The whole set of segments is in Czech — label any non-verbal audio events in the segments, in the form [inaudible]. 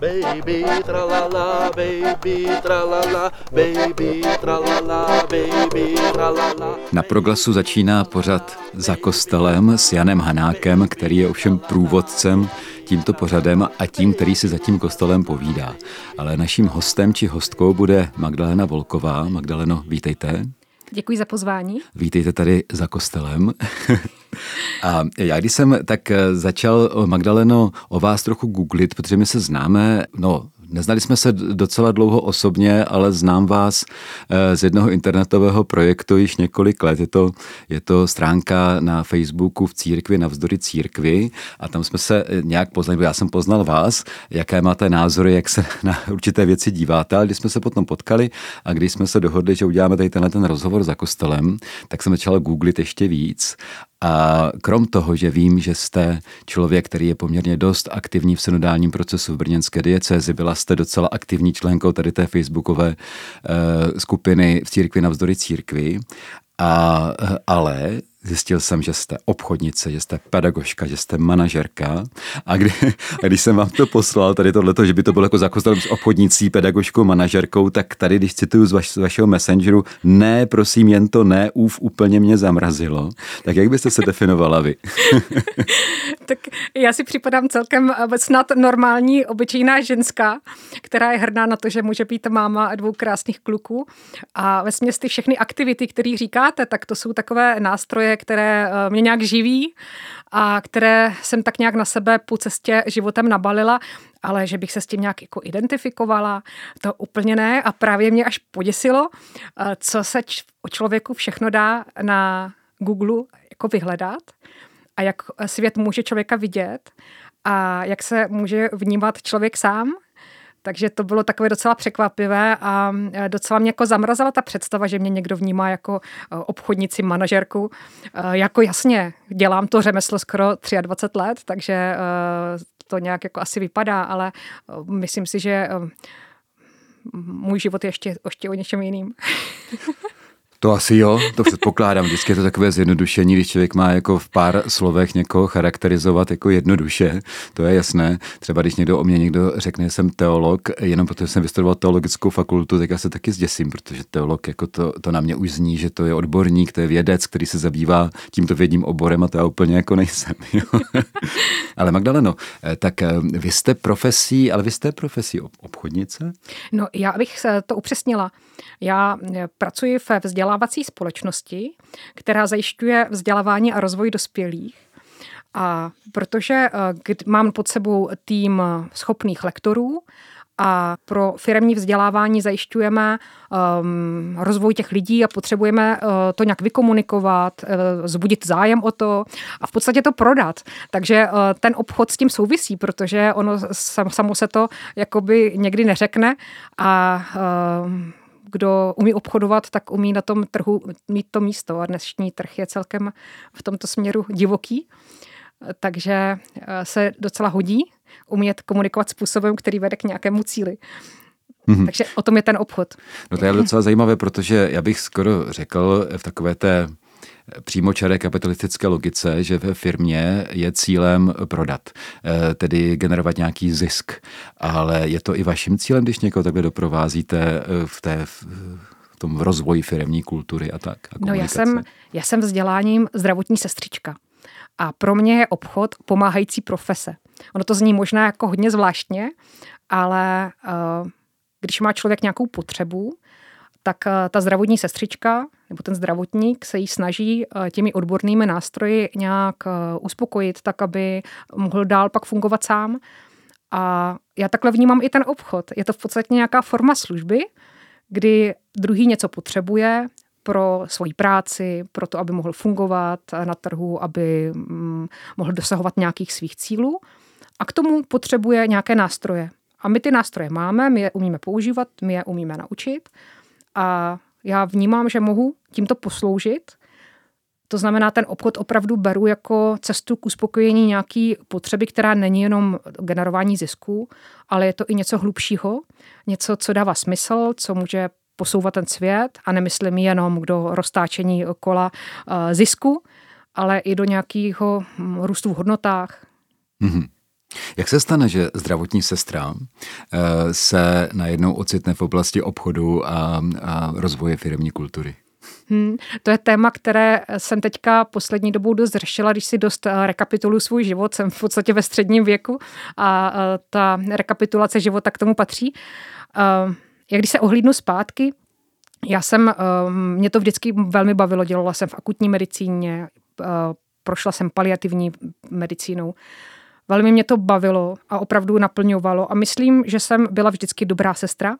Baby tralala, baby tralala, baby tralala, baby tralala. Na proglasu začíná pořad za kostelem s Janem Hanákem, který je ovšem průvodcem tímto pořadem a tím, který si za tím kostelem povídá. Ale naším hostem či hostkou bude Magdalena Volková. Magdaleno, vítejte. Děkuji za pozvání. Vítejte tady za kostelem. [laughs] A já když jsem tak začal, Magdaleno, o vás trochu googlit, protože my se známe, no Neznali jsme se docela dlouho osobně, ale znám vás eh, z jednoho internetového projektu již několik let. Je to, je to stránka na Facebooku v církvi navzdory církvi. A tam jsme se eh, nějak poznali, já jsem poznal vás, jaké máte názory, jak se [laughs] na určité věci díváte, ale když jsme se potom potkali a když jsme se dohodli, že uděláme tady tenhle ten rozhovor za kostelem, tak jsem začal googlit ještě víc a krom toho, že vím, že jste člověk, který je poměrně dost aktivní v synodálním procesu v brněnské diecézi, byla jste docela aktivní členkou tady té facebookové uh, skupiny v církvi navzdory církvi, a, ale Zjistil jsem, že jste obchodnice, že jste pedagožka, že jste manažerka. A, kdy, [laughs] a když jsem vám to poslal, tady tohleto, že by to bylo jako zakostelem s obchodnicí, pedagožkou, manažerkou, tak tady, když cituju z, vaš, z vašeho messengeru, ne, prosím, jen to ne, úv úplně mě zamrazilo. Tak jak byste se definovala vy? [laughs] tak já si připadám celkem snad normální, obyčejná ženská, která je hrdá na to, že může být máma dvou krásných kluků. A ve ty všechny aktivity, které říkáte, tak to jsou takové nástroje, které eh, mě nějak živí a které jsem tak nějak na sebe po cestě životem nabalila, ale že bych se s tím nějak jako identifikovala, to úplně ne. A právě mě až poděsilo, eh, co se o člověku všechno dá na Google jako vyhledat a jak svět může člověka vidět a jak se může vnímat člověk sám takže to bylo takové docela překvapivé a e, docela mě jako zamrazila ta představa, že mě někdo vnímá jako e, obchodnici, manažerku. E, jako jasně, dělám to řemeslo skoro 23 let, takže to nějak jako asi vypadá, ale myslím si, že můj život je ještě, ještě o něčem jiným. [laughs] To asi jo, to předpokládám. Vždycky je to takové zjednodušení, když člověk má jako v pár slovech někoho charakterizovat jako jednoduše, to je jasné. Třeba když někdo o mě někdo řekne, že jsem teolog, jenom protože jsem vystudoval teologickou fakultu, tak já se taky zděsím, protože teolog jako to, to na mě už zní, že to je odborník, to je vědec, který se zabývá tímto vědním oborem a to já úplně jako nejsem. Jo. [laughs] ale Magdaleno, eh, tak eh, vy jste profesí, ale vy jste profesí obchodnice? No, já bych to upřesnila. Já eh, pracuji ve vzdělávací společnosti, která zajišťuje vzdělávání a rozvoj dospělých. A protože eh, mám pod sebou tým schopných lektorů, a pro firmní vzdělávání zajišťujeme um, rozvoj těch lidí a potřebujeme uh, to nějak vykomunikovat, uh, zbudit zájem o to a v podstatě to prodat. Takže uh, ten obchod s tím souvisí, protože ono sam, samo se to jakoby někdy neřekne a uh, kdo umí obchodovat, tak umí na tom trhu mít to místo. A dnešní trh je celkem v tomto směru divoký. Takže eh, se docela hodí umět komunikovat způsobem, který vede k nějakému cíli. Mm-hmm. Takže o tom je ten obchod. No to je docela zajímavé, protože já bych skoro řekl v takové té přímočaré kapitalistické logice, že ve firmě je cílem prodat, eh, tedy generovat nějaký zisk. Ale je to i vaším cílem, když někoho takhle doprovázíte eh, v té v tom rozvoji firmní kultury a tak? A no já jsem, já jsem vzděláním zdravotní sestřička. A pro mě je obchod pomáhající profese. Ono to zní možná jako hodně zvláštně, ale uh, když má člověk nějakou potřebu, tak uh, ta zdravotní sestřička nebo ten zdravotník se jí snaží uh, těmi odbornými nástroji nějak uspokojit, tak aby mohl dál pak fungovat sám. A já takhle vnímám i ten obchod. Je to v podstatě nějaká forma služby, kdy druhý něco potřebuje, pro svoji práci, pro to, aby mohl fungovat na trhu, aby mm, mohl dosahovat nějakých svých cílů. A k tomu potřebuje nějaké nástroje. A my ty nástroje máme, my je umíme používat, my je umíme naučit. A já vnímám, že mohu tímto posloužit. To znamená, ten obchod opravdu beru jako cestu k uspokojení nějaké potřeby, která není jenom generování zisku, ale je to i něco hlubšího, něco, co dává smysl, co může posouvat ten svět a nemyslím jenom do roztáčení kola eh, zisku, ale i do nějakého hm, růstu v hodnotách. Mm-hmm. Jak se stane, že zdravotní sestra eh, se najednou ocitne v oblasti obchodu a, rozvoje firmní kultury? Hmm, to je téma, které jsem teďka poslední dobou dost řešila, když si dost eh, rekapituluji svůj život. Jsem v podstatě ve středním věku a eh, ta rekapitulace života k tomu patří. Jak když se ohlídnu zpátky, já jsem, mě to vždycky velmi bavilo, dělala jsem v akutní medicíně, prošla jsem paliativní medicínou. Velmi mě to bavilo a opravdu naplňovalo a myslím, že jsem byla vždycky dobrá sestra.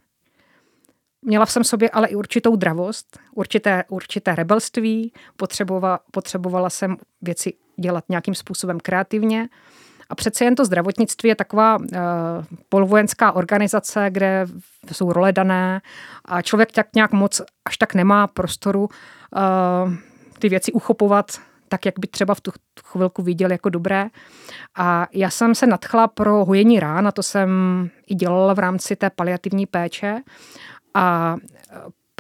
Měla jsem sobě ale i určitou dravost, určité, určité rebelství, potřebovala, potřebovala jsem věci dělat nějakým způsobem kreativně. A přece jen to zdravotnictví je taková uh, polovojenská organizace, kde jsou role dané a člověk tak nějak moc až tak nemá prostoru uh, ty věci uchopovat tak, jak by třeba v tu chvilku viděl jako dobré. A já jsem se nadchla pro hojení rán a to jsem i dělala v rámci té paliativní péče. A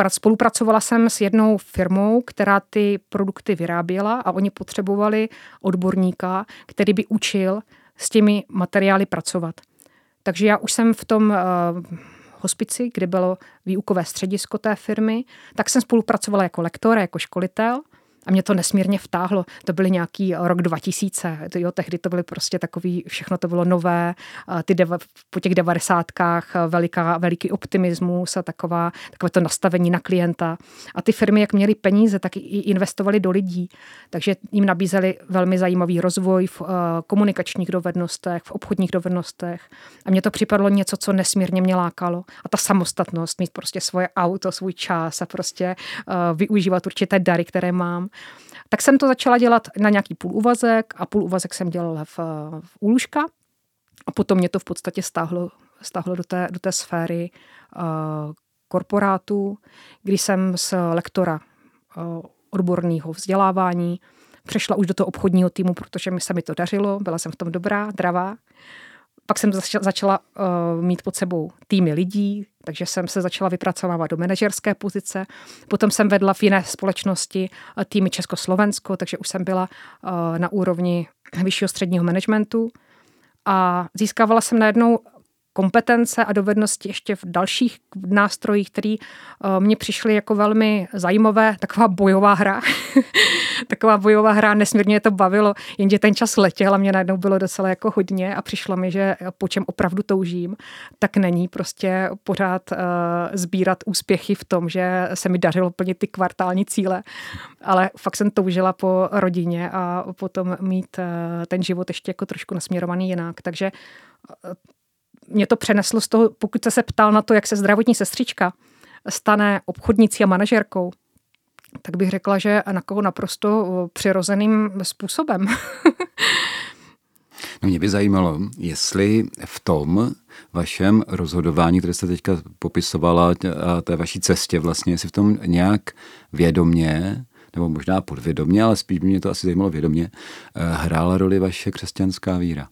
e, spolupracovala jsem s jednou firmou, která ty produkty vyráběla a oni potřebovali odborníka, který by učil s těmi materiály pracovat. Takže já už jsem v tom uh, hospici, kde bylo výukové středisko té firmy, tak jsem spolupracovala jako lektor, jako školitel – a mě to nesmírně vtáhlo. To byly nějaký rok 2000, to, jo, tehdy to byly prostě takový, všechno to bylo nové, ty deva, po těch devadesátkách veliká, veliký optimismus a taková, takové to nastavení na klienta. A ty firmy, jak měly peníze, tak i investovali do lidí. Takže jim nabízeli velmi zajímavý rozvoj v uh, komunikačních dovednostech, v obchodních dovednostech. A mně to připadlo něco, co nesmírně mě lákalo. A ta samostatnost, mít prostě svoje auto, svůj čas a prostě uh, využívat určité dary, které mám. Tak jsem to začala dělat na nějaký půluvazek a půluvazek jsem dělala v, v úluška a potom mě to v podstatě stáhlo, stáhlo do té, do té sféry uh, korporátu, kdy jsem z lektora uh, odborného vzdělávání přešla už do toho obchodního týmu, protože mi se mi to dařilo, byla jsem v tom dobrá, dravá. Pak jsem začala uh, mít pod sebou týmy lidí, takže jsem se začala vypracovávat do manažerské pozice. Potom jsem vedla v jiné společnosti uh, týmy Československo, takže už jsem byla uh, na úrovni vyššího středního managementu. A získávala jsem najednou kompetence a dovednosti ještě v dalších nástrojích, které uh, mně přišly jako velmi zajímavé. Taková bojová hra. [laughs] Taková bojová hra, nesmírně to bavilo, jenže ten čas letěl a mě najednou bylo docela jako hodně a přišlo mi, že po čem opravdu toužím, tak není prostě pořád uh, sbírat úspěchy v tom, že se mi dařilo plnit ty kvartální cíle, ale fakt jsem toužila po rodině a potom mít uh, ten život ještě jako trošku nasměrovaný jinak. Takže mě to přeneslo z toho, pokud se ptal na to, jak se zdravotní sestřička stane obchodnicí a manažerkou, tak bych řekla, že na koho naprosto přirozeným způsobem. [laughs] no mě by zajímalo, jestli v tom vašem rozhodování, které jste teďka popisovala, a té vaší cestě vlastně, jestli v tom nějak vědomně, nebo možná podvědomně, ale spíš by mě to asi zajímalo vědomně, eh, hrála roli vaše křesťanská víra.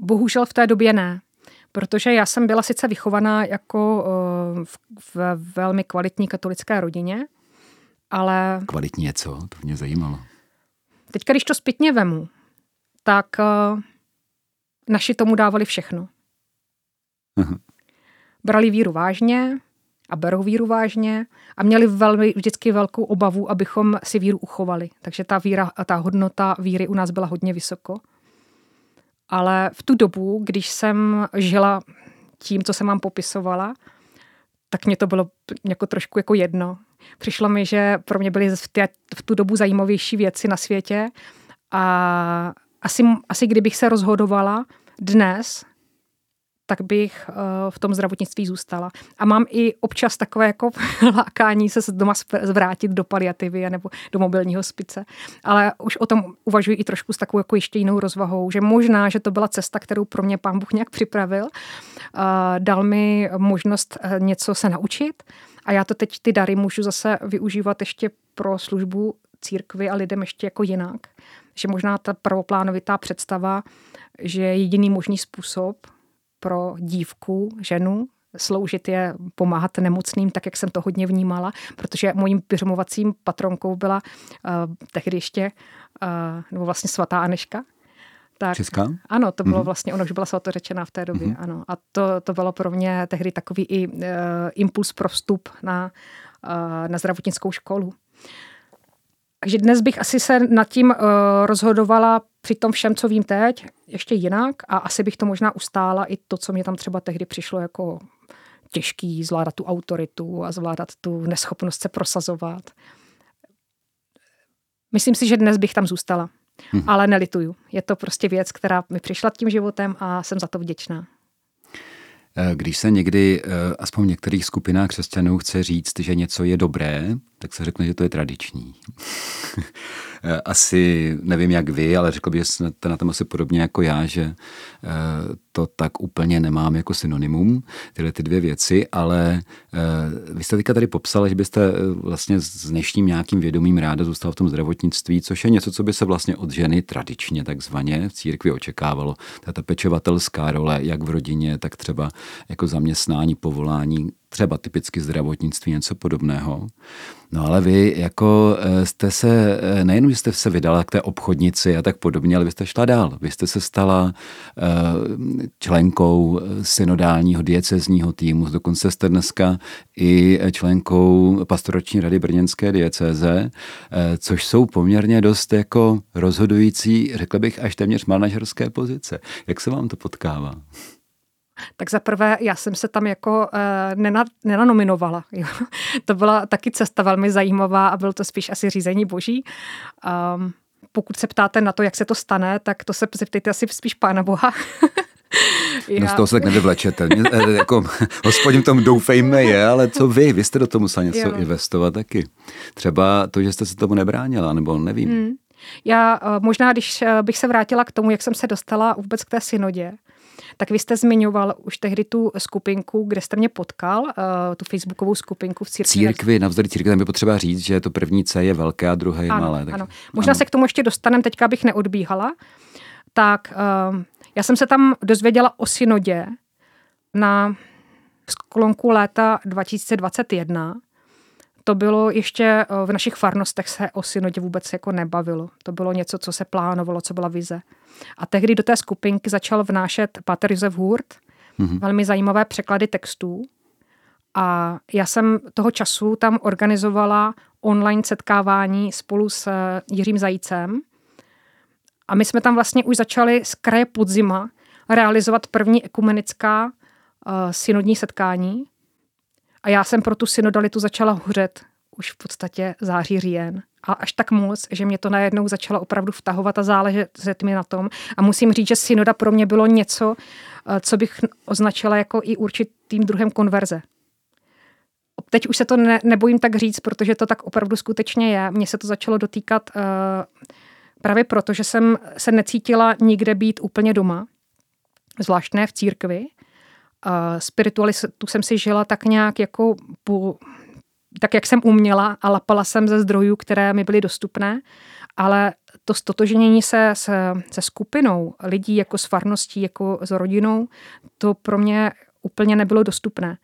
Bohužel v té době ne. Protože já jsem byla sice vychovaná jako uh, v, v velmi kvalitní katolické rodině, ale... Kvalitní je co? To mě zajímalo. Teď, když to zpětně vemu, tak uh, naši tomu dávali všechno. Aha. Brali víru vážně a berou víru vážně a měli velmi vždycky velkou obavu, abychom si víru uchovali. Takže ta víra ta hodnota víry u nás byla hodně vysoko. Ale v tu dobu, když jsem žila tím, co jsem vám popisovala, tak mě to bylo jako trošku jako jedno. Přišlo mi, že pro mě byly v, tě, v tu dobu zajímavější věci na světě a asi, asi kdybych se rozhodovala dnes, tak bych uh, v tom zdravotnictví zůstala. A mám i občas takové jako [laughs] lákání se doma zvrátit do paliativy nebo do mobilního spice. Ale už o tom uvažuji i trošku s takovou jako ještě jinou rozvahou, že možná, že to byla cesta, kterou pro mě pán Bůh nějak připravil. Uh, dal mi možnost uh, něco se naučit a já to teď ty dary můžu zase využívat ještě pro službu církvy a lidem ještě jako jinak. Že možná ta prvoplánovitá představa, že jediný možný způsob, pro dívku, ženu, sloužit je, pomáhat nemocným, tak jak jsem to hodně vnímala, protože mojím pyřmovacím patronkou byla uh, tehdy ještě, uh, nebo vlastně svatá Aneška, tak, Česká? Ano, to bylo mm-hmm. vlastně, ono už byla svatořečená v té době, mm-hmm. ano. A to, to bylo pro mě tehdy takový i uh, impuls pro vstup na, uh, na zdravotnickou školu. Takže dnes bych asi se nad tím uh, rozhodovala při tom všem, co vím teď, ještě jinak a asi bych to možná ustála i to, co mě tam třeba tehdy přišlo jako těžký, zvládat tu autoritu a zvládat tu neschopnost se prosazovat. Myslím si, že dnes bych tam zůstala, hmm. ale nelituju. Je to prostě věc, která mi přišla tím životem a jsem za to vděčná. Eh, když se někdy, eh, aspoň v některých skupinách křesťanů, chce říct, že něco je dobré, tak se řekne, že to je tradiční. [laughs] Eh, asi nevím jak vy, ale řekl bych, že jste na tom asi podobně jako já, že to tak úplně nemám jako synonymum, tyhle ty dvě věci, ale vy jste teďka tady popsal, že byste vlastně s dnešním nějakým vědomím ráda zůstal v tom zdravotnictví, což je něco, co by se vlastně od ženy tradičně takzvaně v církvi očekávalo. Ta pečovatelská role, jak v rodině, tak třeba jako zaměstnání, povolání, třeba typicky zdravotnictví, něco podobného. No ale vy jako eh, jste se, eh, nejen, že jste se vydala k té obchodnici a tak podobně, ale vy jste šla dál. Vy jste se stala eh, členkou synodálního diecezního týmu, dokonce jste dneska i členkou pastorační rady Brněnské diecéze, což jsou poměrně dost jako rozhodující, řekl bych, až téměř manažerské pozice. Jak se vám to potkává? Tak za prvé já jsem se tam jako uh, nena, nenanominovala. Jo. [laughs] to byla taky cesta velmi zajímavá a byl to spíš asi řízení boží. Um, pokud se ptáte na to, jak se to stane, tak to se zeptejte asi spíš Pána Boha. Já... [laughs] No z toho se tak nevyvlečete. Eh, jako, [laughs] hospodin tom doufejme je, ale co vy? Vy jste do toho musela něco jo. investovat taky. Třeba to, že jste se tomu nebránila, nebo nevím. Hmm. Já eh, možná, když bych se vrátila k tomu, jak jsem se dostala vůbec k té synodě, tak vy jste zmiňoval už tehdy tu skupinku, kde jste mě potkal, uh, tu facebookovou skupinku v církvi. Církvi, navzdory církvi, tam je potřeba říct, že to první C je velké a druhé je ano, malé. Tak... Ano. Možná ano. se k tomu ještě dostaneme, teďka bych neodbíhala. Tak uh, já jsem se tam dozvěděla o synodě na sklonku léta 2021 to bylo ještě eh, v našich farnostech se o synodě vůbec jako nebavilo. To bylo něco, co se plánovalo, co byla vize. A tehdy do té skupinky začal vnášet Pater Josef Hurt, mm-hmm. velmi zajímavé překlady textů. A já jsem toho času tam organizovala online setkávání spolu s eh, Jiřím Zajícem. A my jsme tam vlastně už začali z kraje podzima realizovat první ekumenická uh, synodní setkání. A já jsem pro tu synodalitu začala hořet už v podstatě září, říjen. A až tak moc, že mě to najednou začalo opravdu vtahovat a záležet mi na tom. A musím říct, že synoda pro mě bylo něco, eh, co bych označila jako i určitým druhem konverze. Teď už se to ne, nebojím tak říct, protože to tak opravdu skutečně je. Mně se to začalo dotýkat uh, právě proto, že jsem se necítila nikde být úplně doma, zvlášť ne v církvi. Spiritualitu jsem si žila tak nějak jako po, tak, jak jsem uměla a lapala jsem ze zdrojů, které mi byly dostupné, ale to stotožnění se, se, se skupinou lidí, jako s farností, jako s rodinou, to pro mě úplně nebylo dostupné.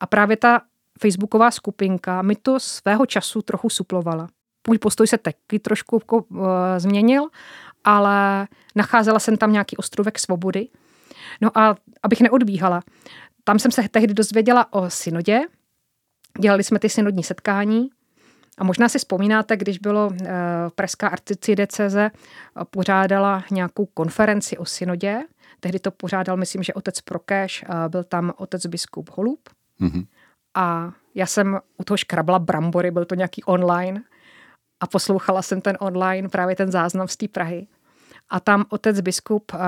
A právě ta facebooková skupinka mi to svého času trochu suplovala. Můj postoj se taky trošku uh, změnil, ale nacházela jsem tam nějaký ostrovek svobody. No a abych neodbíhala, tam jsem se tehdy dozvěděla o synodě, Dělali jsme ty synodní setkání a možná si vzpomínáte, když bylo eh, Pražská arcidieceze eh, pořádala nějakou konferenci o synodě, tehdy to pořádal, myslím, že otec Prokeš, byl tam otec biskup Holub. Mm-hmm. A já jsem u toho škrabla brambory, byl to nějaký online a poslouchala jsem ten online, právě ten záznam z té Prahy. A tam otec biskup uh,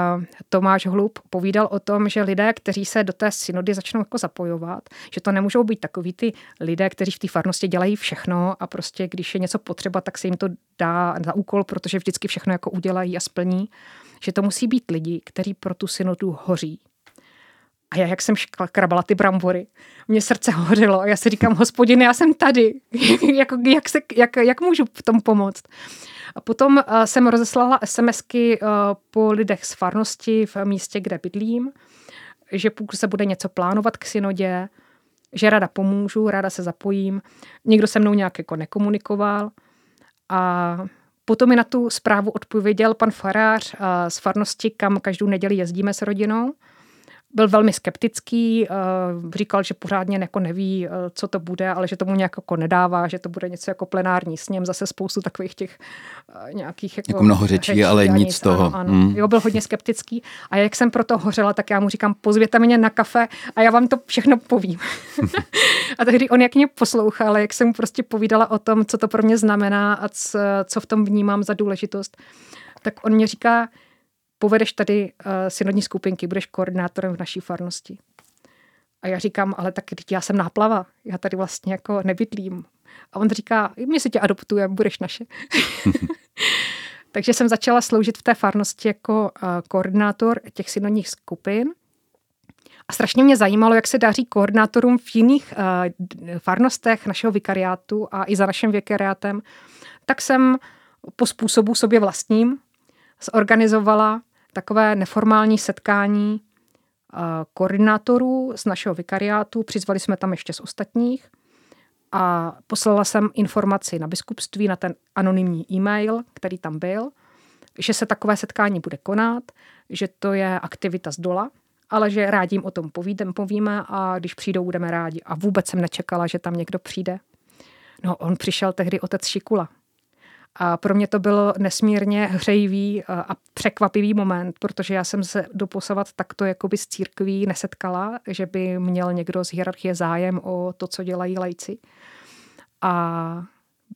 Tomáš Hlub povídal o tom, že lidé, kteří se do té synody začnou jako zapojovat, že to nemůžou být takový ty lidé, kteří v té farnosti dělají všechno a prostě když je něco potřeba, tak se jim to dá za úkol, protože vždycky všechno jako udělají a splní. Že to musí být lidi, kteří pro tu synodu hoří. A já, jak jsem krabala ty brambory, mě srdce hořilo a já si říkám, hospodine, já jsem tady, [laughs] jak, jak, se, jak, jak můžu v tom pomoct? Potom uh, jsem rozeslala SMSky uh, po lidech z farnosti v místě, kde bydlím, že pokud se bude něco plánovat k synodě, že rada pomůžu, rada se zapojím. Nikdo se mnou nějak jako nekomunikoval. A potom mi na tu zprávu odpověděl pan farář z farnosti, kam každou neděli jezdíme s rodinou byl velmi skeptický, eh, říkal, že pořádně jako neví, eh, co to bude, ale že tomu nějak jako nedává, že to bude něco jako plenární sněm, zase spoustu takových těch eh, nějakých jako, jako mnoho řečí, řečí ale nic z toho. Ano, ano. Hmm. Jo, byl hodně skeptický a jak jsem proto hořela, tak já mu říkám, pozvěte mě na kafe a já vám to všechno povím. [laughs] [laughs] a tehdy on jak mě poslouchal, jak jsem mu prostě povídala o tom, co to pro mě znamená a co, co v tom vnímám za důležitost, tak on mě říká, povedeš tady uh, synodní skupinky, budeš koordinátorem v naší farnosti. A já říkám, ale tak já jsem náplava, já tady vlastně jako nebydlím. A on říká, my si tě adoptujeme, budeš naše. [laughs] Takže jsem začala sloužit v té farnosti jako uh, koordinátor těch synodních skupin. A strašně mě zajímalo, jak se daří koordinátorům v jiných uh, farnostech našeho vikariátu a i za naším vikariátem. Tak jsem po způsobu sobě vlastním zorganizovala takové neformální setkání eh, koordinátorů z našeho vikariátu. Přizvali jsme tam ještě z ostatních a poslala jsem informaci na biskupství, na ten anonymní e-mail, který tam byl, že se takové setkání bude konat, že to je aktivita z dola, ale že rádi jim o tom povídem, povíme a když přijdou, budeme rádi. A vůbec jsem nečekala, že tam někdo přijde. No, on přišel tehdy otec Šikula, a pro mě to byl nesmírně hřejivý a překvapivý moment, protože já jsem se doposavat takto jakoby z církví nesetkala, že by měl někdo z hierarchie zájem o to, co dělají lajci. A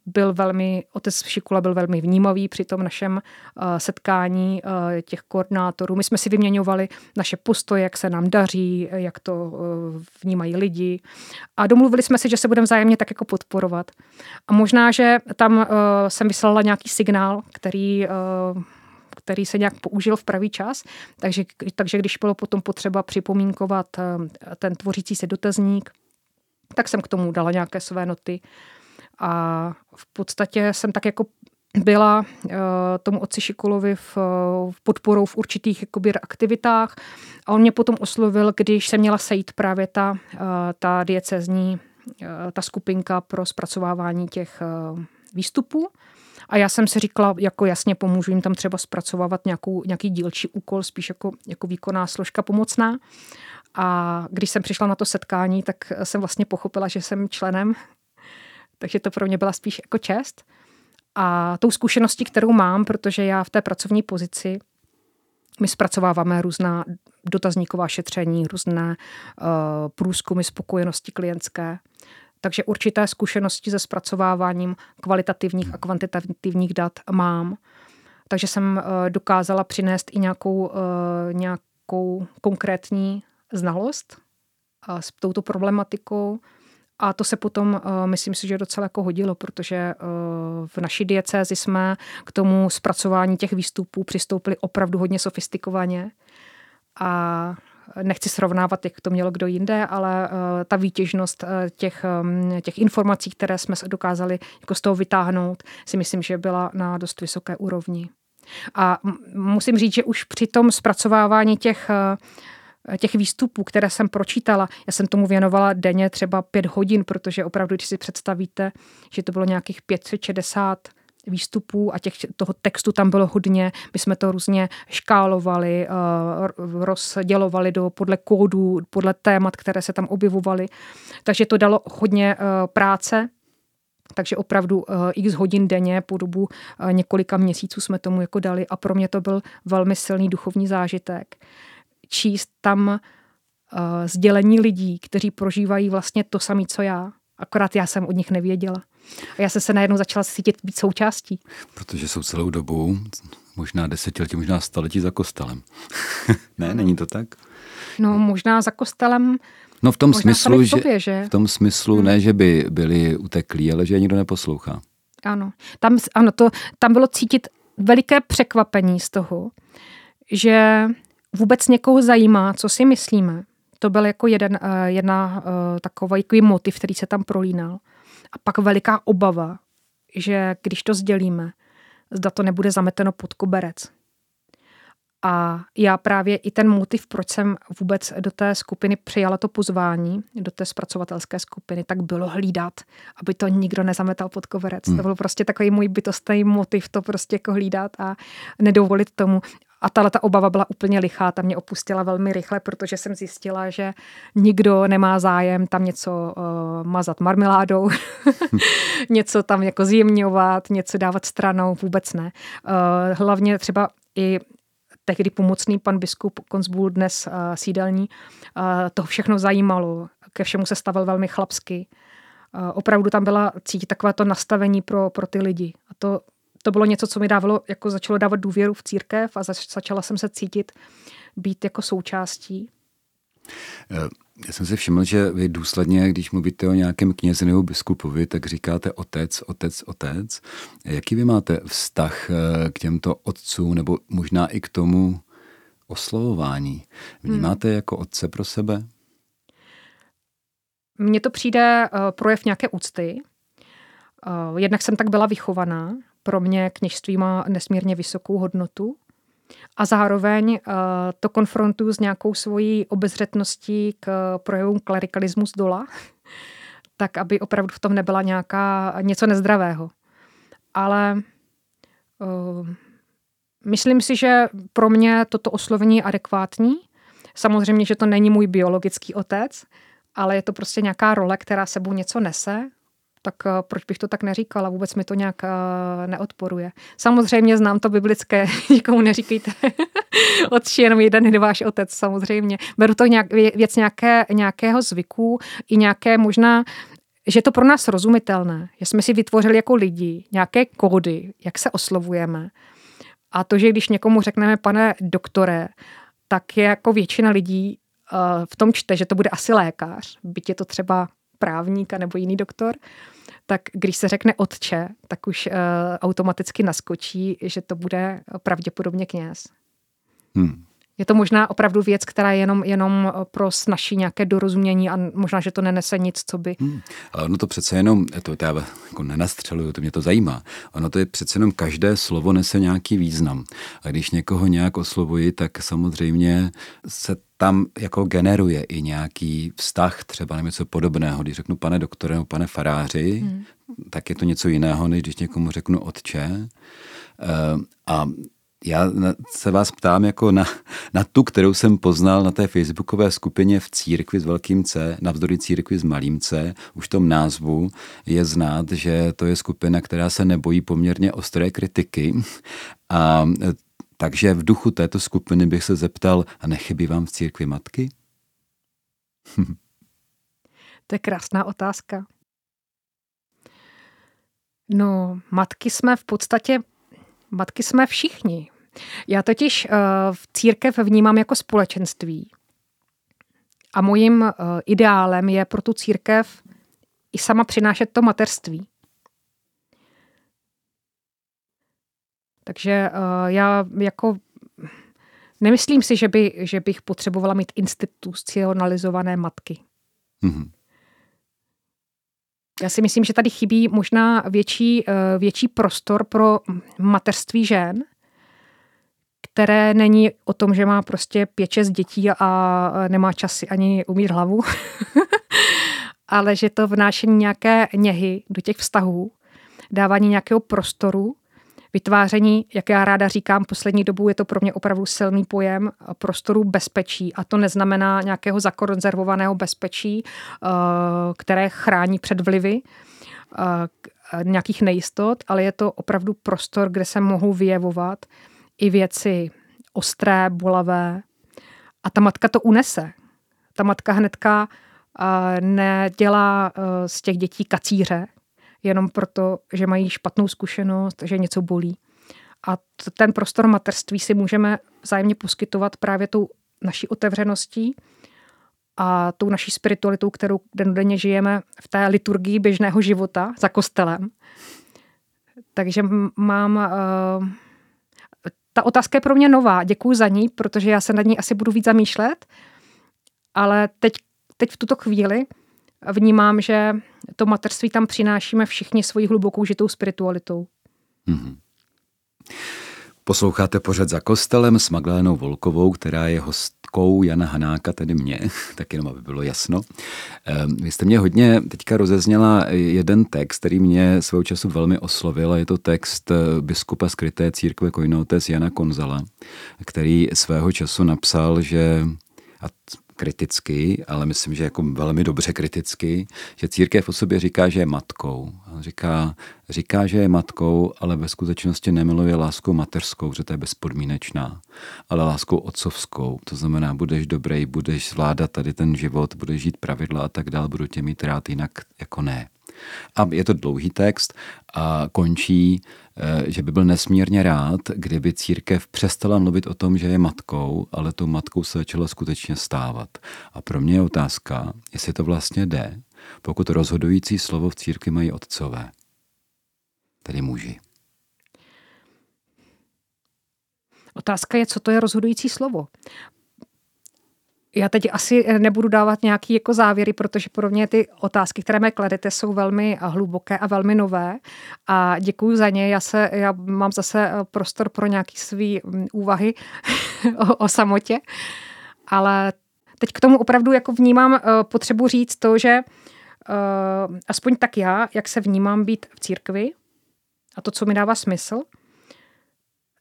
byl velmi, otec Šikula byl velmi vnímavý při tom našem uh, setkání uh, těch koordinátorů. My jsme si vyměňovali naše postoje, jak se nám daří, jak to uh, vnímají lidi a domluvili jsme si, že se budeme vzájemně tak jako podporovat. A možná, že tam jsem vyslala nějaký signál, který který se nějak použil v pravý čas, takže, takže když bylo potom potřeba připomínkovat ten tvořící se dotazník, tak jsem k tomu dala nějaké své noty. A v podstatě jsem tak jako byla uh, tomu otci Šikulovi v, v podporou v určitých jakoby, aktivitách a on mě potom oslovil, když se měla sejít právě ta, uh, ta diecezní, uh, ta skupinka pro zpracovávání těch uh, výstupů. A já jsem si říkala, jako jasně pomůžu jim tam třeba zpracovávat nějakou, nějaký dílčí úkol, spíš jako, jako výkonná složka pomocná. A když jsem přišla na to setkání, tak jsem vlastně pochopila, že jsem členem takže to pro mě byla spíš jako čest. A tou zkušeností, kterou mám, protože já v té pracovní pozici my zpracováváme různá dotazníková šetření, různé uh, průzkumy spokojenosti klientské. Takže určité zkušenosti se zpracováváním kvalitativních a kvantitativních dat mám. Takže jsem uh, dokázala přinést i nějakou, uh, nějakou konkrétní znalost uh, s touto problematikou a to se potom, uh, myslím si, že docela jako hodilo, protože uh, v naší diecézi jsme k tomu zpracování těch výstupů přistoupili opravdu hodně sofistikovaně. A nechci srovnávat, jak to mělo kdo jinde, ale uh, ta výtěžnost těch, um, těch informací, které jsme dokázali jako z toho vytáhnout, si myslím, že byla na dost vysoké úrovni. A musím říct, že už při tom zpracovávání těch uh, těch výstupů, které jsem pročítala, já jsem tomu věnovala denně třeba pět hodin, protože opravdu, když si představíte, že to bylo nějakých 560 výstupů a těch, toho textu tam bylo hodně. My jsme to různě škálovali, uh, rozdělovali do, podle kódů, podle témat, které se tam objevovaly. Takže to dalo hodně uh, práce. Takže opravdu uh, x hodin denně po dobu několika měsíců jsme tomu jako dali a pro mě to byl velmi silný duchovní zážitek číst tam uh, sdělení lidí, kteří prožívají vlastně to samé, co já. Akorát já jsem od nich nevěděla. A já jsem se najednou začala cítit být součástí. Protože jsou celou dobu, možná desetiletí, možná staletí za kostelem. [laughs] ne, není to tak? No, možná za kostelem No v tom smyslu, v sobě, že, že v tom smyslu hmm. ne, že by byli uteklí, ale že je nikdo neposlouchá. Ano, tam, ano to, tam bylo cítit veliké překvapení z toho, že vůbec někoho zajímá, co si myslíme. To byl jako jeden, eh, jedna eh, takový motiv, který se tam prolínal. A pak veliká obava, že když to sdělíme, zda to nebude zameteno pod koberec. A já právě i ten motiv, proč jsem vůbec do té skupiny přijala to pozvání, do té zpracovatelské skupiny, tak bylo hlídat, aby to nikdo nezametal pod koverec. Hmm. To byl prostě takový můj bytostný motiv to prostě jako hlídat a nedovolit tomu. A tahle ta obava byla úplně lichá, ta mě opustila velmi rychle, protože jsem zjistila, že nikdo nemá zájem tam něco uh, mazat marmeládou, [laughs] něco tam jako zjemňovat, něco dávat stranou, vůbec ne. Uh, hlavně třeba i tehdy pomocný pan biskup Konzbul, dnes uh, sídelní, uh, toho všechno zajímalo, ke všemu se stavil velmi chlapsky. Uh, opravdu tam byla cítit takové to nastavení pro, pro ty lidi. A to to bylo něco, co mi dávalo, jako začalo dávat důvěru v církev a zač, začala jsem se cítit být jako součástí. Eh, já jsem si všiml, že vy důsledně, když mluvíte o nějakém knězi nebo biskupovi, tak říkáte otec, otec, otec. Jaký vy máte vztah eh, k těmto otcům nebo možná i k tomu oslovování? Vnímáte hmm. jako otce pro sebe? Mně to přijde uh, projev nějaké úcty. Jednak jsem tak byla vychovaná, pro mě kněžství má nesmírně vysokou hodnotu. A zároveň uh, to konfrontuju s nějakou svojí obezřetností k projevům klerikalismu z dola, [laughs] tak aby opravdu v tom nebyla nějaká něco nezdravého. Ale uh, myslím si, že pro mě toto oslovení je adekvátní. Samozřejmě, že to není můj biologický otec, ale je to prostě nějaká role, která sebou něco nese tak eh, proč bych to tak neříkala? Vůbec mi to nějak eh, neodporuje. Samozřejmě znám to biblické, [laughs] nikomu neříkejte [laughs] otči, jenom jeden je váš otec, samozřejmě. Beru to nějak, věc nějaké, nějakého zvyku i nějaké možná že je to pro nás rozumitelné, že jsme si vytvořili jako lidi nějaké kódy, jak se oslovujeme. A to, že když někomu řekneme pane doktore, tak je jako většina lidí uh, v tom čte, že to bude asi lékař, byť je to třeba právník nebo jiný doktor, tak když se řekne otče, tak už uh, automaticky naskočí, že to bude pravděpodobně kněz. Hmm. Je to možná opravdu věc, která je jenom, jenom pro snažší nějaké dorozumění a možná, že to nenese nic, co by... Hmm. Ale ono to přece jenom, to já jako nenastřeluju, to mě to zajímá. Ono to je přece jenom každé slovo nese nějaký význam. A když někoho nějak oslovuji, tak samozřejmě se tam jako generuje i nějaký vztah, třeba nebo něco podobného. Když řeknu pane doktore nebo pane faráři, hmm. tak je to něco jiného, než když někomu řeknu otče. Uh, a já se vás ptám jako na, na tu, kterou jsem poznal na té facebookové skupině v církvi s velkým C, navzdory církvi s malým C. Už v tom názvu je znát, že to je skupina, která se nebojí poměrně ostré kritiky. A takže v duchu této skupiny bych se zeptal, a nechybí vám v církvi matky? [laughs] to je krásná otázka. No, matky jsme v podstatě, matky jsme všichni. Já totiž uh, v církev vnímám jako společenství. A mojím uh, ideálem je pro tu církev i sama přinášet to materství. Takže uh, já jako nemyslím si, že, by, že bych potřebovala mít institucionalizované matky. Mm-hmm. Já si myslím, že tady chybí možná větší, větší prostor pro materství žen, které není o tom, že má prostě pět, šest dětí a nemá čas ani umít hlavu, [laughs] ale že to vnášení nějaké něhy do těch vztahů, dávání nějakého prostoru, vytváření, jak já ráda říkám, poslední dobu je to pro mě opravdu silný pojem prostoru bezpečí. A to neznamená nějakého zakonzervovaného bezpečí, eh, které chrání před vlivy eh, nějakých nejistot, ale je to opravdu prostor, kde se mohou vyjevovat i věci ostré, bolavé. A ta matka to unese. Ta matka hnedka uh, nedělá uh, z těch dětí kacíře, jenom proto, že mají špatnou zkušenost, že něco bolí. A ten prostor materství si můžeme vzájemně poskytovat právě tou naší otevřeností a tou naší spiritualitou, kterou dennodenně žijeme v té liturgii běžného života za kostelem. Takže mám uh, ta otázka je pro mě nová. Děkuji za ní, protože já se nad ní asi budu víc zamýšlet. Ale teď, teď v tuto chvíli vnímám, že to materství tam přinášíme všichni svojí hlubokou žitou spiritualitou. Mm-hmm. Posloucháte pořad za kostelem s Magdalenou Volkovou, která je hostkou Jana Hanáka, tedy mě, [laughs] tak jenom aby bylo jasno. Ehm, vy jste mě hodně teďka rozezněla jeden text, který mě svého času velmi oslovil a je to text eh, biskupa skryté církve Kojnotes Jana Konzala, který svého času napsal, že a kriticky, ale myslím, že jako velmi dobře kriticky, že církev o sobě říká, že je matkou. Říká, říká, že je matkou, ale ve skutečnosti nemiluje láskou mateřskou, že to je bezpodmínečná, ale láskou otcovskou. To znamená, budeš dobrý, budeš zvládat tady ten život, budeš žít pravidla a tak dále, budu tě mít rád, jinak jako ne. A je to dlouhý text a končí, že by byl nesmírně rád, kdyby církev přestala mluvit o tom, že je matkou, ale tou matkou se začala skutečně stávat. A pro mě je otázka, jestli to vlastně jde, pokud rozhodující slovo v církvi mají otcové, tedy muži. Otázka je, co to je rozhodující slovo já teď asi nebudu dávat nějaký jako závěry, protože pro mě ty otázky, které mě kladete, jsou velmi hluboké a velmi nové a děkuji za ně. Já, se, já mám zase prostor pro nějaký svý mm, úvahy [laughs] o, o samotě, ale teď k tomu opravdu jako vnímám potřebu říct to, že aspoň tak já, jak se vnímám být v církvi a to, co mi dává smysl,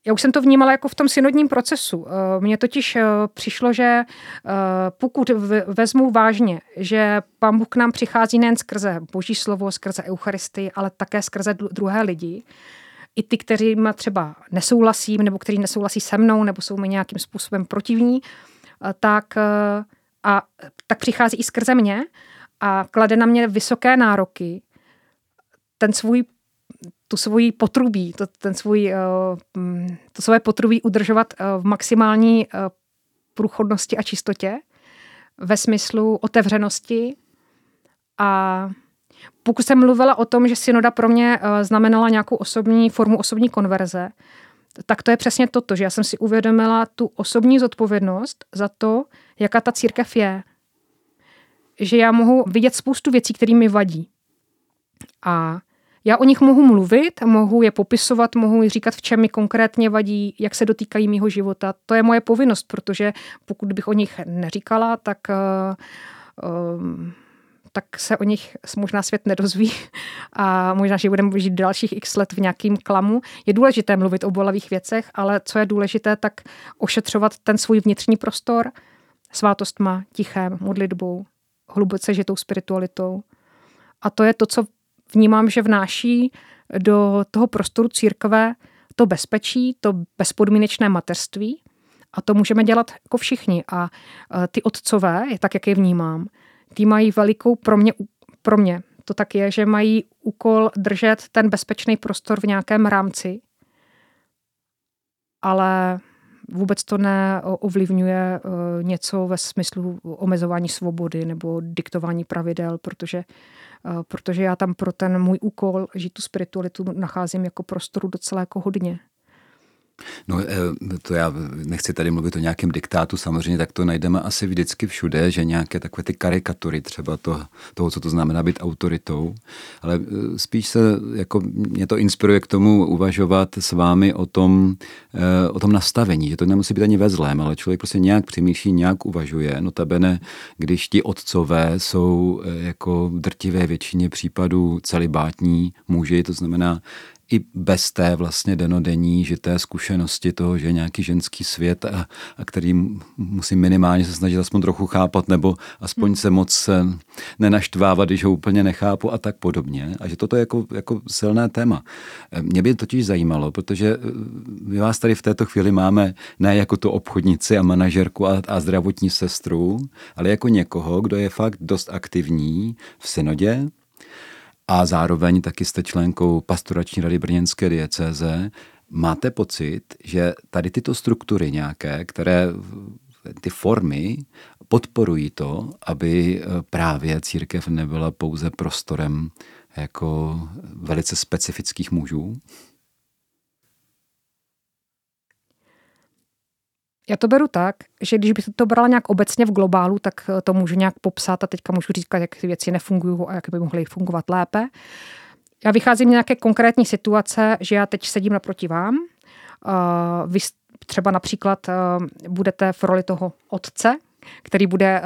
já už jsem to vnímala jako v tom synodním procesu. Eh, mně totiž eh, přišlo, že eh, pokud vezmu vážně, že Pán Bůh k nám přichází nejen skrze Boží slovo, skrze Eucharistii, ale také skrze druhé lidi, i ty, kteří třeba nesouhlasím, nebo kteří nesouhlasí se mnou, nebo jsou mi nějakým způsobem protivní, tak, a, tak přichází i skrze mě a klade na mě vysoké nároky ten svůj tu svoji potrubí, to, ten svůj, eh, mm, to svoje potrubí udržovat eh, v maximální eh, průchodnosti a čistotě, ve smyslu otevřenosti a pokud jsem mluvila o tom, že synoda pro mě znamenala nějakou osobní formu osobní konverze, tak to je přesně toto, že já jsem si uvědomila tu osobní zodpovědnost za to, jaká ta církev je. Že já mohu vidět spoustu věcí, které mi vadí. A já o nich mohu mluvit, mohu je popisovat, mohu je říkat, v čem mi konkrétně vadí, jak se dotýkají mého života. To je moje povinnost, protože pokud bych o nich neříkala, tak uh, um, tak se o nich možná svět nedozví [laughs] a možná, že budeme žít dalších x let v nějakým klamu. Je důležité mluvit o bolavých věcech, ale co je důležité, tak ošetřovat ten svůj vnitřní prostor svátostma, tichem, modlitbou, hluboce žitou spiritualitou. A to je to, co vnímám, že vnáší do toho prostoru církve to bezpečí, to bezpodmínečné mateřství. A to můžeme dělat jako všichni. A e, ty otcové, tak jak je vnímám, ty mají velikou pro mě, pro mě to tak je, že mají úkol držet ten bezpečný prostor v nějakém rámci, ale vůbec to neovlivňuje e, něco ve smyslu omezování svobody nebo diktování pravidel, protože Eh, protože já tam pro ten můj úkol žít tu spiritualitu nacházím jako prostoru docela jako hodně. No eh, to já nechci tady mluvit o nějakém diktátu, samozřejmě tak to najdeme asi vždycky všude, že nějaké takové ty karikatury třeba to, toho, co to znamená být autoritou, ale eh, spíš se, jako mě to inspiruje k tomu uvažovat s vámi o tom, eh, o tom nastavení, že to nemusí být ani ve zlém, ale člověk prostě nějak přemýšlí, nějak uvažuje, notabene, když ti otcové jsou jako drtivé většině případů celibátní muži, to znamená, i bez té vlastně denodenní žité zkušenosti toho, že je nějaký ženský svět, a, a který musím minimálně se snažit aspoň trochu chápat, nebo aspoň hmm. se moc eh, nenaštvávat, když ho úplně nechápu a tak podobně. A že toto je jako, jako silné téma. Eh, mě by totiž zajímalo, protože eh, my vás tady v této chvíli máme ne jako tu obchodnici a manažerku a, a zdravotní sestru, ale jako někoho, kdo je fakt dost aktivní v synodě, a zároveň taky jste členkou pastorační rady Brněnské diecéze. Máte pocit, že tady tyto struktury nějaké, které ty formy podporují to, aby eh, právě církev nebyla pouze prostorem jako velice specifických mužů? Já to beru tak, že když bych to brala nějak obecně v globálu, tak eh, to můžu nějak popsat a teďka můžu říkat, jak ty věci nefungují a jak by mohly fungovat lépe. Já vycházím nějaké konkrétní situace, že já teď sedím naproti vám. Vy třeba například budete v roli toho otce, který bude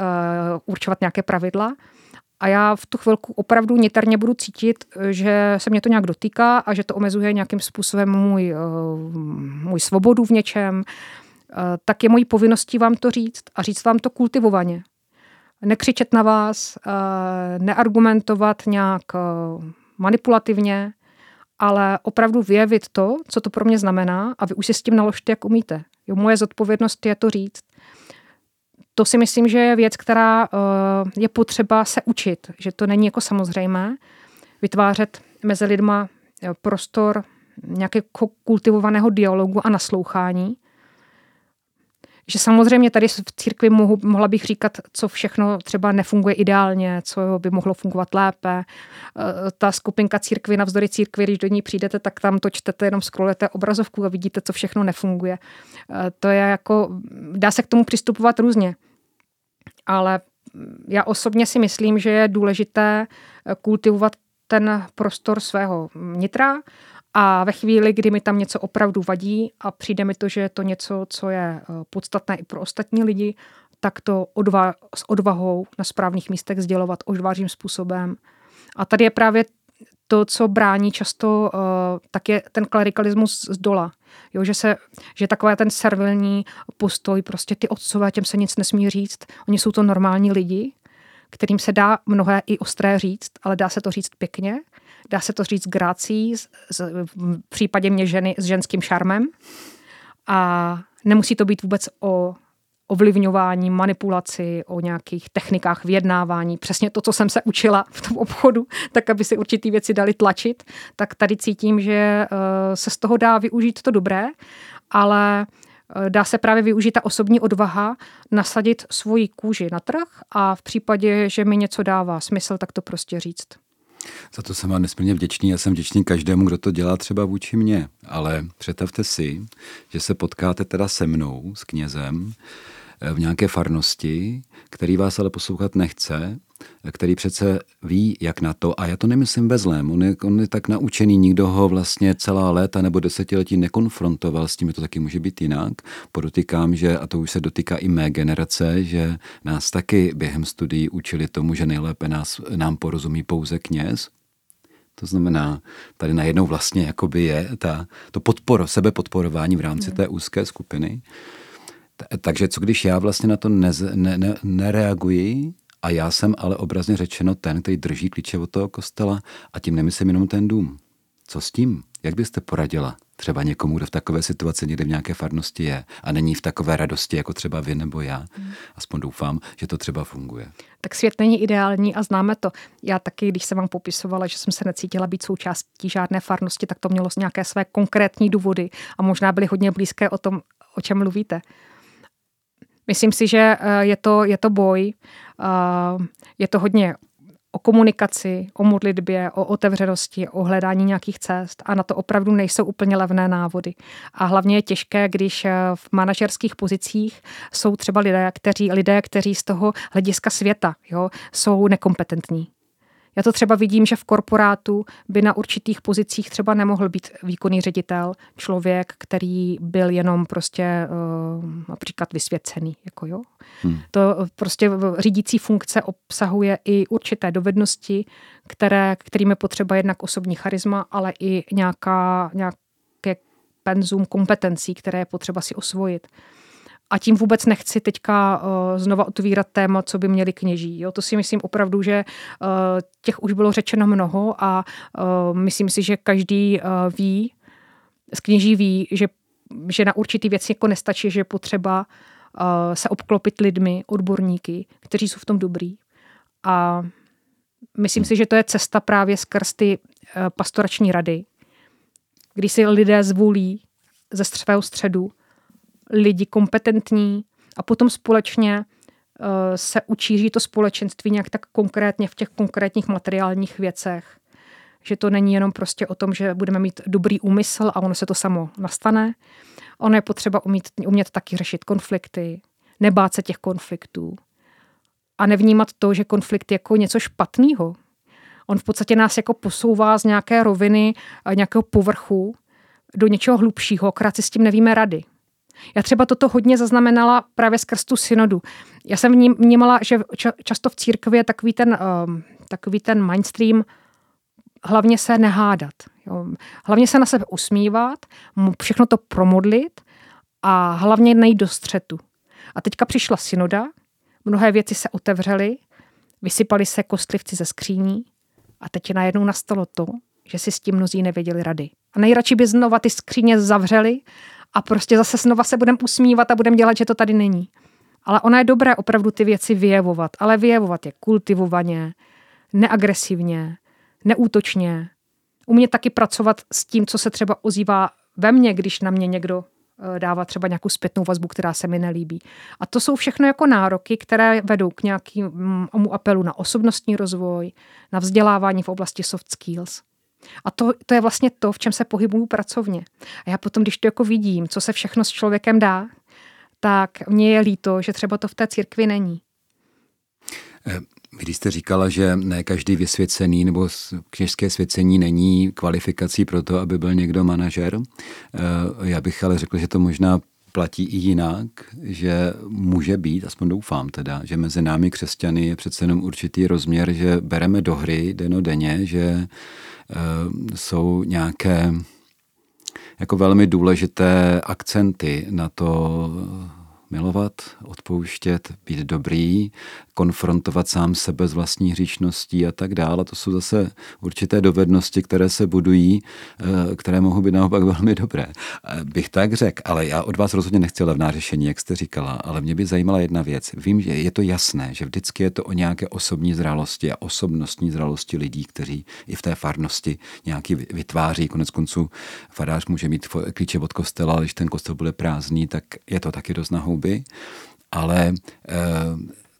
určovat nějaké pravidla, a já v tu chvilku opravdu niterně budu cítit, že se mě to nějak dotýká a že to omezuje nějakým způsobem můj, můj svobodu v něčem, tak je mojí povinností vám to říct a říct vám to kultivovaně nekřičet na vás, eh, neargumentovat nějak eh, manipulativně, ale opravdu vyjevit to, co to pro mě znamená a vy už si s tím naložte, jak umíte. Jo, moje zodpovědnost je to říct. To si myslím, že je věc, která eh, je potřeba se učit, že to není jako samozřejmé vytvářet mezi lidma prostor nějakého kultivovaného dialogu a naslouchání, že samozřejmě tady v církvi mohu, mohla bych říkat, co všechno třeba nefunguje ideálně, co by mohlo fungovat lépe. E, ta skupinka církvy, navzdory církvi, když do ní přijdete, tak tam to čtete, jenom scrollujete obrazovku a vidíte, co všechno nefunguje. E, to je jako, dá se k tomu přistupovat různě. Ale já osobně si myslím, že je důležité kultivovat ten prostor svého nitra a ve chvíli, kdy mi tam něco opravdu vadí a přijde mi to, že je to něco, co je eh, podstatné i pro ostatní lidi, tak to odva- s odvahou na správných místech sdělovat odvážným způsobem. A tady je právě to, co brání často, uh, tak je ten klerikalismus z dola. Jo, že, se, že takový ten servilní postoj, prostě ty otcové, těm se nic nesmí říct. Oni jsou to normální lidi, kterým se dá mnohé i ostré říct, ale dá se to říct pěkně dá se to říct grácí, v případě mě ženy s ženským šarmem. A nemusí to být vůbec o ovlivňování, manipulaci, o nějakých technikách vyjednávání, přesně to, co jsem se učila v tom obchodu, tak aby si určitý věci dali tlačit, tak tady cítím, že eh, se z toho dá využít to dobré, ale eh, dá se právě využít ta osobní odvaha, nasadit svoji kůži na trh a v případě, že mi něco dává smysl, tak to prostě říct. Za to jsem vám nesmírně vděčný. Já jsem vděčný každému, kdo to dělá třeba vůči mně. Ale představte si, že se potkáte teda se mnou, s knězem, v nějaké farnosti, který vás ale poslouchat nechce, který přece ví, jak na to, a já to nemyslím ve zlém, on je, on je tak naučený, nikdo ho vlastně celá léta nebo desetiletí nekonfrontoval s tím, to taky může být jinak. Podotýkám, že, a to už se dotýká i mé generace, že nás taky během studií učili tomu, že nejlépe nás, nám porozumí pouze kněz, to znamená, tady najednou vlastně jakoby je ta, to podporo, sebepodporování v rámci té úzké skupiny. Takže co když já vlastně na to ne, ne, ne, nereaguji a já jsem ale obrazně řečeno ten, který drží klíče od toho kostela a tím nemyslím jenom ten dům. Co s tím? Jak byste poradila třeba někomu, kdo v takové situaci někde v nějaké farnosti je a není v takové radosti, jako třeba vy nebo já? Hmm. Aspoň doufám, že to třeba funguje. Tak svět není ideální a známe to. Já taky, když jsem vám popisovala, že jsem se necítila být součástí žádné farnosti, tak to mělo nějaké své konkrétní důvody a možná byly hodně blízké o tom, o čem mluvíte. Myslím si, že eh, je to, je to boj, je to hodně o komunikaci, o modlitbě, o otevřenosti, o hledání nějakých cest a na to opravdu nejsou úplně levné návody. A hlavně je těžké, když eh, v manažerských pozicích jsou třeba lidé, kteří, lidé, kteří z toho hlediska světa jo, jsou nekompetentní. Já to třeba vidím, že v korporátu by na určitých pozicích třeba nemohl být výkonný ředitel, člověk, který byl jenom prostě uh, například vysvěcený. Jako jo. Hmm. To prostě řídící funkce obsahuje i určité dovednosti, které, kterým je potřeba jednak osobní charisma, ale i nějaká, nějaké penzum kompetencí, které je potřeba si osvojit. A tím vůbec nechci teďka uh, znova otvírat téma, co by měli kněží. Jo? To si myslím opravdu, že uh, těch už bylo řečeno mnoho a uh, myslím si, že každý uh, ví, z kněží ví, že, že na určitý věc jako nestačí, že je potřeba uh, se obklopit lidmi, odborníky, kteří jsou v tom dobrý. A myslím si, že to je cesta právě skrz ty uh, pastorační rady, kdy si lidé zvolí ze svého středu lidi kompetentní a potom společně uh, se učí to společenství nějak tak konkrétně v těch konkrétních materiálních věcech. Že to není jenom prostě o tom, že budeme mít dobrý úmysl a ono se to samo nastane. Ono je potřeba umět, umět taky řešit konflikty, nebát se těch konfliktů a nevnímat to, že konflikt je jako něco špatného. On v podstatě nás jako posouvá z nějaké roviny, nějakého povrchu do něčeho hlubšího, akorát si s tím nevíme rady. Já třeba toto hodně zaznamenala právě skrz tu synodu. Já jsem vnímala, že často v církvi je takový ten, um, takový ten mainstream hlavně se nehádat. Jo. Hlavně se na sebe usmívat, všechno to promodlit a hlavně nejít do střetu. A teďka přišla synoda, mnohé věci se otevřely, vysypali se kostlivci ze skříní a teď najednou nastalo to, že si s tím mnozí nevěděli rady. A nejradši by znova ty skříně zavřeli a prostě zase znova se budeme usmívat a budeme dělat, že to tady není. Ale ona je dobré opravdu ty věci vyjevovat, ale vyjevovat je kultivovaně, neagresivně, neútočně. Umět taky pracovat s tím, co se třeba ozývá ve mně, když na mě někdo eh, dává třeba nějakou zpětnou vazbu, která se mi nelíbí. A to jsou všechno jako nároky, které vedou k nějakému apelu na osobnostní rozvoj, na vzdělávání v oblasti soft skills. A to, to je vlastně to, v čem se pohybuju pracovně. A já potom, když to jako vidím, co se všechno s člověkem dá, tak mně je líto, že třeba to v té církvi není. Eh, když jste říkala, že ne každý vysvěcený nebo kněžské svěcení není kvalifikací pro to, aby byl někdo manažer, eh, já bych ale řekl, že to možná platí i jinak, že může být, aspoň doufám teda, že mezi námi křesťany je přece jenom určitý rozměr, že bereme do hry denodenně, že Eh, jsou nějaké jako velmi důležité akcenty na to milovat, odpouštět, být dobrý, konfrontovat sám sebe s vlastní hříčností a tak dále. To jsou zase určité dovednosti, které se budují, eh, které mohou být naopak [laughs] velmi dobré. Eh, bych tak řekl, ale já od vás rozhodně nechci levná řešení, jak jste říkala, ale mě by zajímala jedna věc. Vím, že je to jasné, že vždycky je to o nějaké osobní zralosti a osobnostní zralosti lidí, kteří i v té farnosti nějaký vytváří. Konec konců farář může mít klíče od kostela, ale když ten kostel bude prázdný, tak je to taky dost na houby. Ale eh,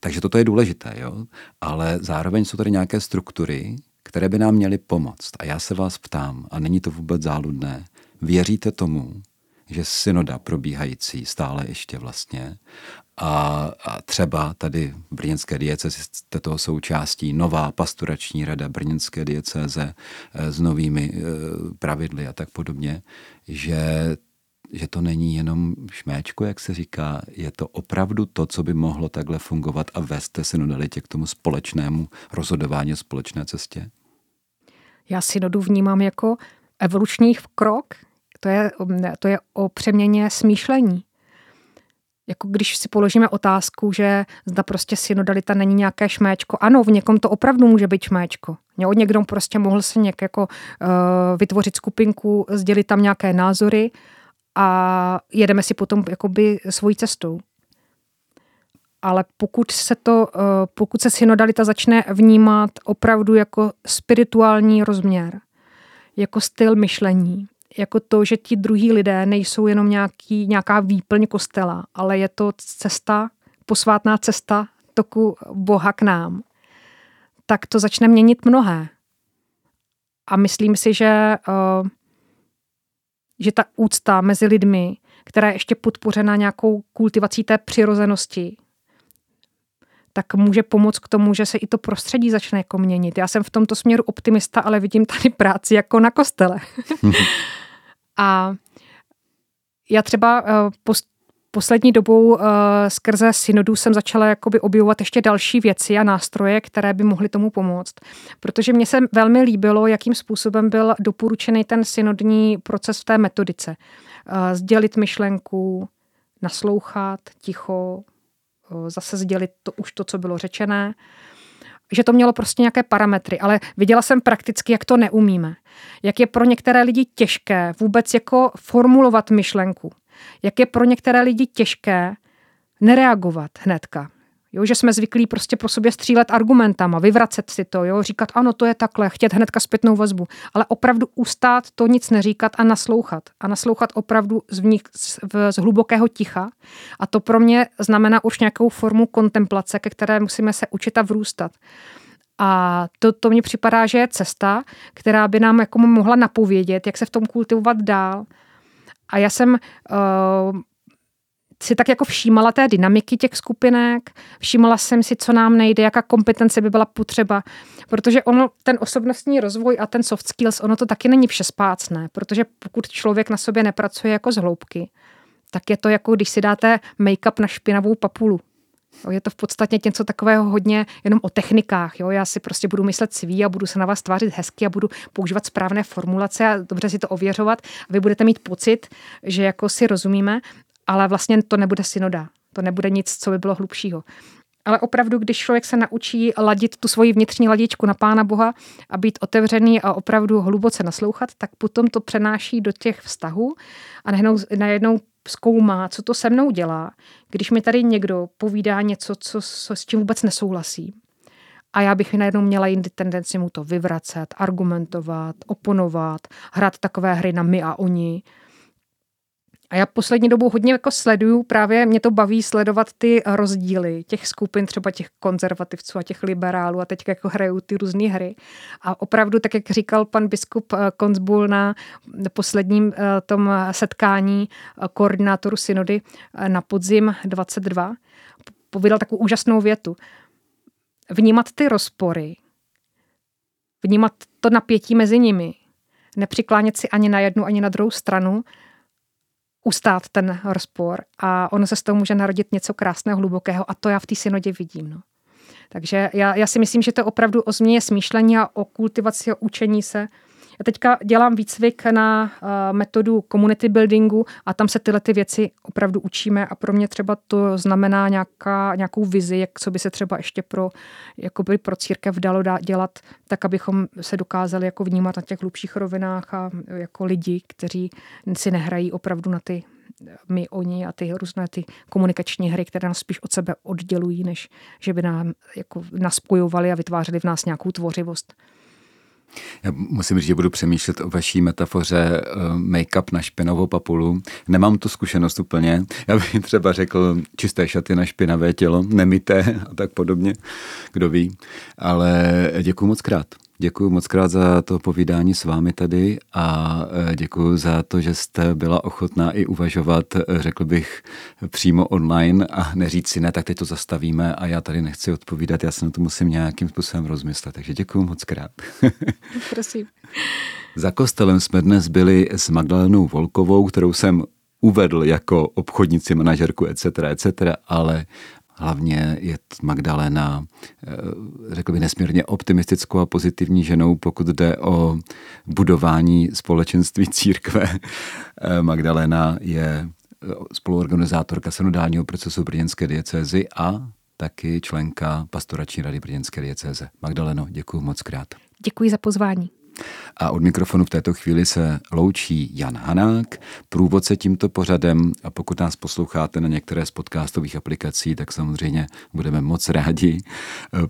takže toto je důležité, jo? ale zároveň jsou tady nějaké struktury, které by nám měly pomoct. A já se vás ptám, a není to vůbec záludné, věříte tomu, že synoda probíhající stále ještě vlastně a, a třeba tady v Brněnské diece jste toho součástí nová pastorační rada Brněnské diecéze eh, s novými eh, pravidly a tak podobně, že že to není jenom šméčko, jak se říká, je to opravdu to, co by mohlo takhle fungovat a vést té synodalitě k tomu společnému rozhodování společné cestě? Já synodu vnímám jako evoluční krok. To je, to je o přeměně smýšlení. Jako když si položíme otázku, že zda prostě synodalita není nějaké šméčko. Ano, v někom to opravdu může být šméčko. Jo, někdo prostě mohl se nějak jako uh, vytvořit skupinku, sdělit tam nějaké názory, a jedeme si potom jakoby svojí cestou. Ale pokud se to, eh, pokud se synodalita začne vnímat opravdu jako spirituální rozměr, jako styl myšlení, jako to, že ti druhí lidé nejsou jenom nějaký, nějaká výplň kostela, ale je to cesta, posvátná cesta toku Boha k nám, tak to začne měnit mnohé. A myslím si, že uh, že ta úcta mezi lidmi, která je ještě podpořena nějakou kultivací té přirozenosti, tak může pomoct k tomu, že se i to prostředí začne jako měnit. Já jsem v tomto směru optimista, ale vidím tady práci jako na kostele. [laughs] a já třeba uh, poslední dobou uh, skrze synodu jsem začala jakoby objevovat ještě další věci a nástroje, které by mohly tomu pomoct. Protože mně se velmi líbilo, jakým způsobem byl doporučený ten synodní proces v té metodice. Uh, sdělit myšlenku, naslouchat, ticho, uh, zase sdělit to, už to, co bylo řečené že to mělo prostě nějaké parametry, ale viděla jsem prakticky, jak to neumíme. Jak je pro některé lidi těžké vůbec jako formulovat myšlenku jak je pro některé lidi těžké nereagovat hnedka. Jo, že jsme zvyklí prostě pro sobě střílet argumentama, vyvracet si to, jo, říkat ano, to je takhle, chtět hnedka zpětnou vazbu, ale opravdu ustát to nic neříkat a naslouchat. A naslouchat opravdu z, vnich, z, z hlubokého ticha. A to pro mě znamená už nějakou formu kontemplace, ke které musíme se učit a vrůstat. A to, to mně připadá, že je cesta, která by nám jako mohla napovědět, jak se v tom kultivovat dál. A já jsem uh, si tak jako všímala té dynamiky těch skupinek, všímala jsem si, co nám nejde, jaká kompetence by byla potřeba, protože ono, ten osobnostní rozvoj a ten soft skills, ono to taky není všespácné, protože pokud člověk na sobě nepracuje jako z hloubky, tak je to jako když si dáte make-up na špinavou papulu. Je to v podstatě něco takového hodně jenom o technikách. Jo? Já si prostě budu myslet svý a budu se na vás tvářit hezky a budu používat správné formulace a dobře si to ověřovat a vy budete mít pocit, že jako si rozumíme, ale vlastně to nebude synoda. To nebude nic, co by bylo hlubšího. Ale opravdu, když člověk se naučí ladit tu svoji vnitřní ladičku na Pána Boha a být otevřený a opravdu hluboce naslouchat, tak potom to přenáší do těch vztahů a najednou, najednou zkoumá, co to se mnou dělá, když mi tady někdo povídá něco, co, co s čím vůbec nesouhlasí. A já bych najednou měla jindy tendenci mu to vyvracet, argumentovat, oponovat, hrát takové hry na my a oni. A já poslední dobou hodně jako sleduju, právě mě to baví sledovat ty rozdíly těch skupin, třeba těch konzervativců a těch liberálů a teď jako hrajou ty různé hry. A opravdu, tak jak říkal pan biskup eh, Konzbul na posledním eh, tom setkání eh, koordinátoru synody na podzim 22, povídal takovou úžasnou větu. Vnímat ty rozpory, vnímat to napětí mezi nimi, nepřiklánět si ani na jednu, ani na druhou stranu, ustát ten rozpor a ono se z toho může narodit něco krásného, hlubokého a to já v té synodě vidím. No. Takže já, já si myslím, že to je opravdu o změně smýšlení a o kultivaci, o učení se teďka dělám výcvik na uh, metodu community buildingu a tam se tyhle ty věci opravdu učíme a pro mě třeba to znamená nějaká, nějakou vizi, jak co by se třeba ještě pro, jakoby pro církev dalo dělat, tak abychom se dokázali jako vnímat na těch hlubších rovinách a jako lidi, kteří si nehrají opravdu na ty my, oni a ty různé ty komunikační hry, které nás spíš od sebe oddělují, než že by nám jako naspojovali a vytvářeli v nás nějakou tvořivost. Já musím říct, že budu přemýšlet o vaší metafoře uh, make-up na špinavou papulu. Nemám tu zkušenost úplně. Já bych třeba řekl čisté šaty na špinavé tělo, nemité a tak podobně, kdo ví. Ale děkuji moc krát. Děkuji moc krát za to povídání s vámi tady a e, děkuji za to, že jste byla ochotná i uvažovat, e, řekl bych, přímo online a neříct si ne, tak teď to zastavíme a já tady nechci odpovídat, já se na to musím nějakým způsobem rozmyslet. Takže děkuji moc krát. Prosím. [laughs] Za kostelem jsme dnes byli s Magdalenou Volkovou, kterou jsem uvedl jako obchodnici, manažerku, etc., etc., ale Hlavně je Magdalena, eh, řekl bych, nesmírně optimistickou a pozitivní ženou, pokud jde o budování společenství [laughs] církve. Eh, Magdalena je eh, spoluorganizátorka synodálního procesu Brněnské diecézy a taky členka pastorační rady Brněnské diecéze. Magdaleno, děkuji moc krát. Děkuji za pozvání. A od mikrofonu v této chvíli se loučí Jan Hanák, průvodce tímto pořadem a pokud nás posloucháte na některé z podcastových aplikací, tak samozřejmě budeme moc rádi,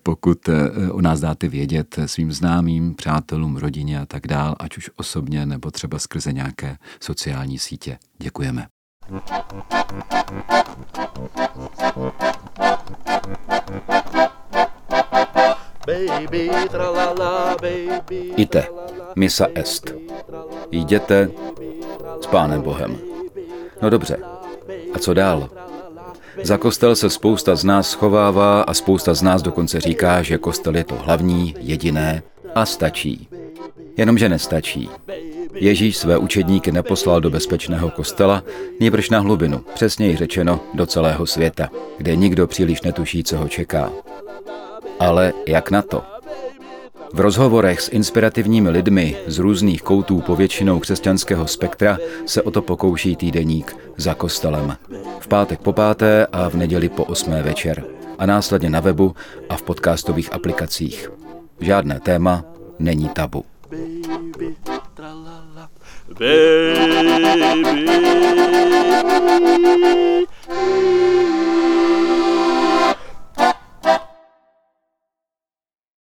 pokud eh, o nás dáte vědět svým známým, přátelům, rodině a tak dál, ať už osobně nebo třeba skrze nějaké sociální sítě. Děkujeme. Baby, tralala, Ite, misa est. Jděte s Pánem Bohem. No dobře, a co dál? Za kostel se spousta z nás schovává a spousta z nás dokonce říká, že kostel je to hlavní, jediné a stačí. Jenomže nestačí. Ježíš své učedníky neposlal do bezpečného kostela, nýbrž na hlubinu, přesněji řečeno do celého světa, kde nikdo příliš netuší, co ho čeká. Ale jak na to? V rozhovorech s inspirativními lidmi z různých koutů povětšinou křesťanského spektra se o to pokouší týdeník za kostelem. V pátek po páté a v neděli po osmé večer. A následně na webu a v podcastových aplikacích. Žádné téma není tabu. baby, baby.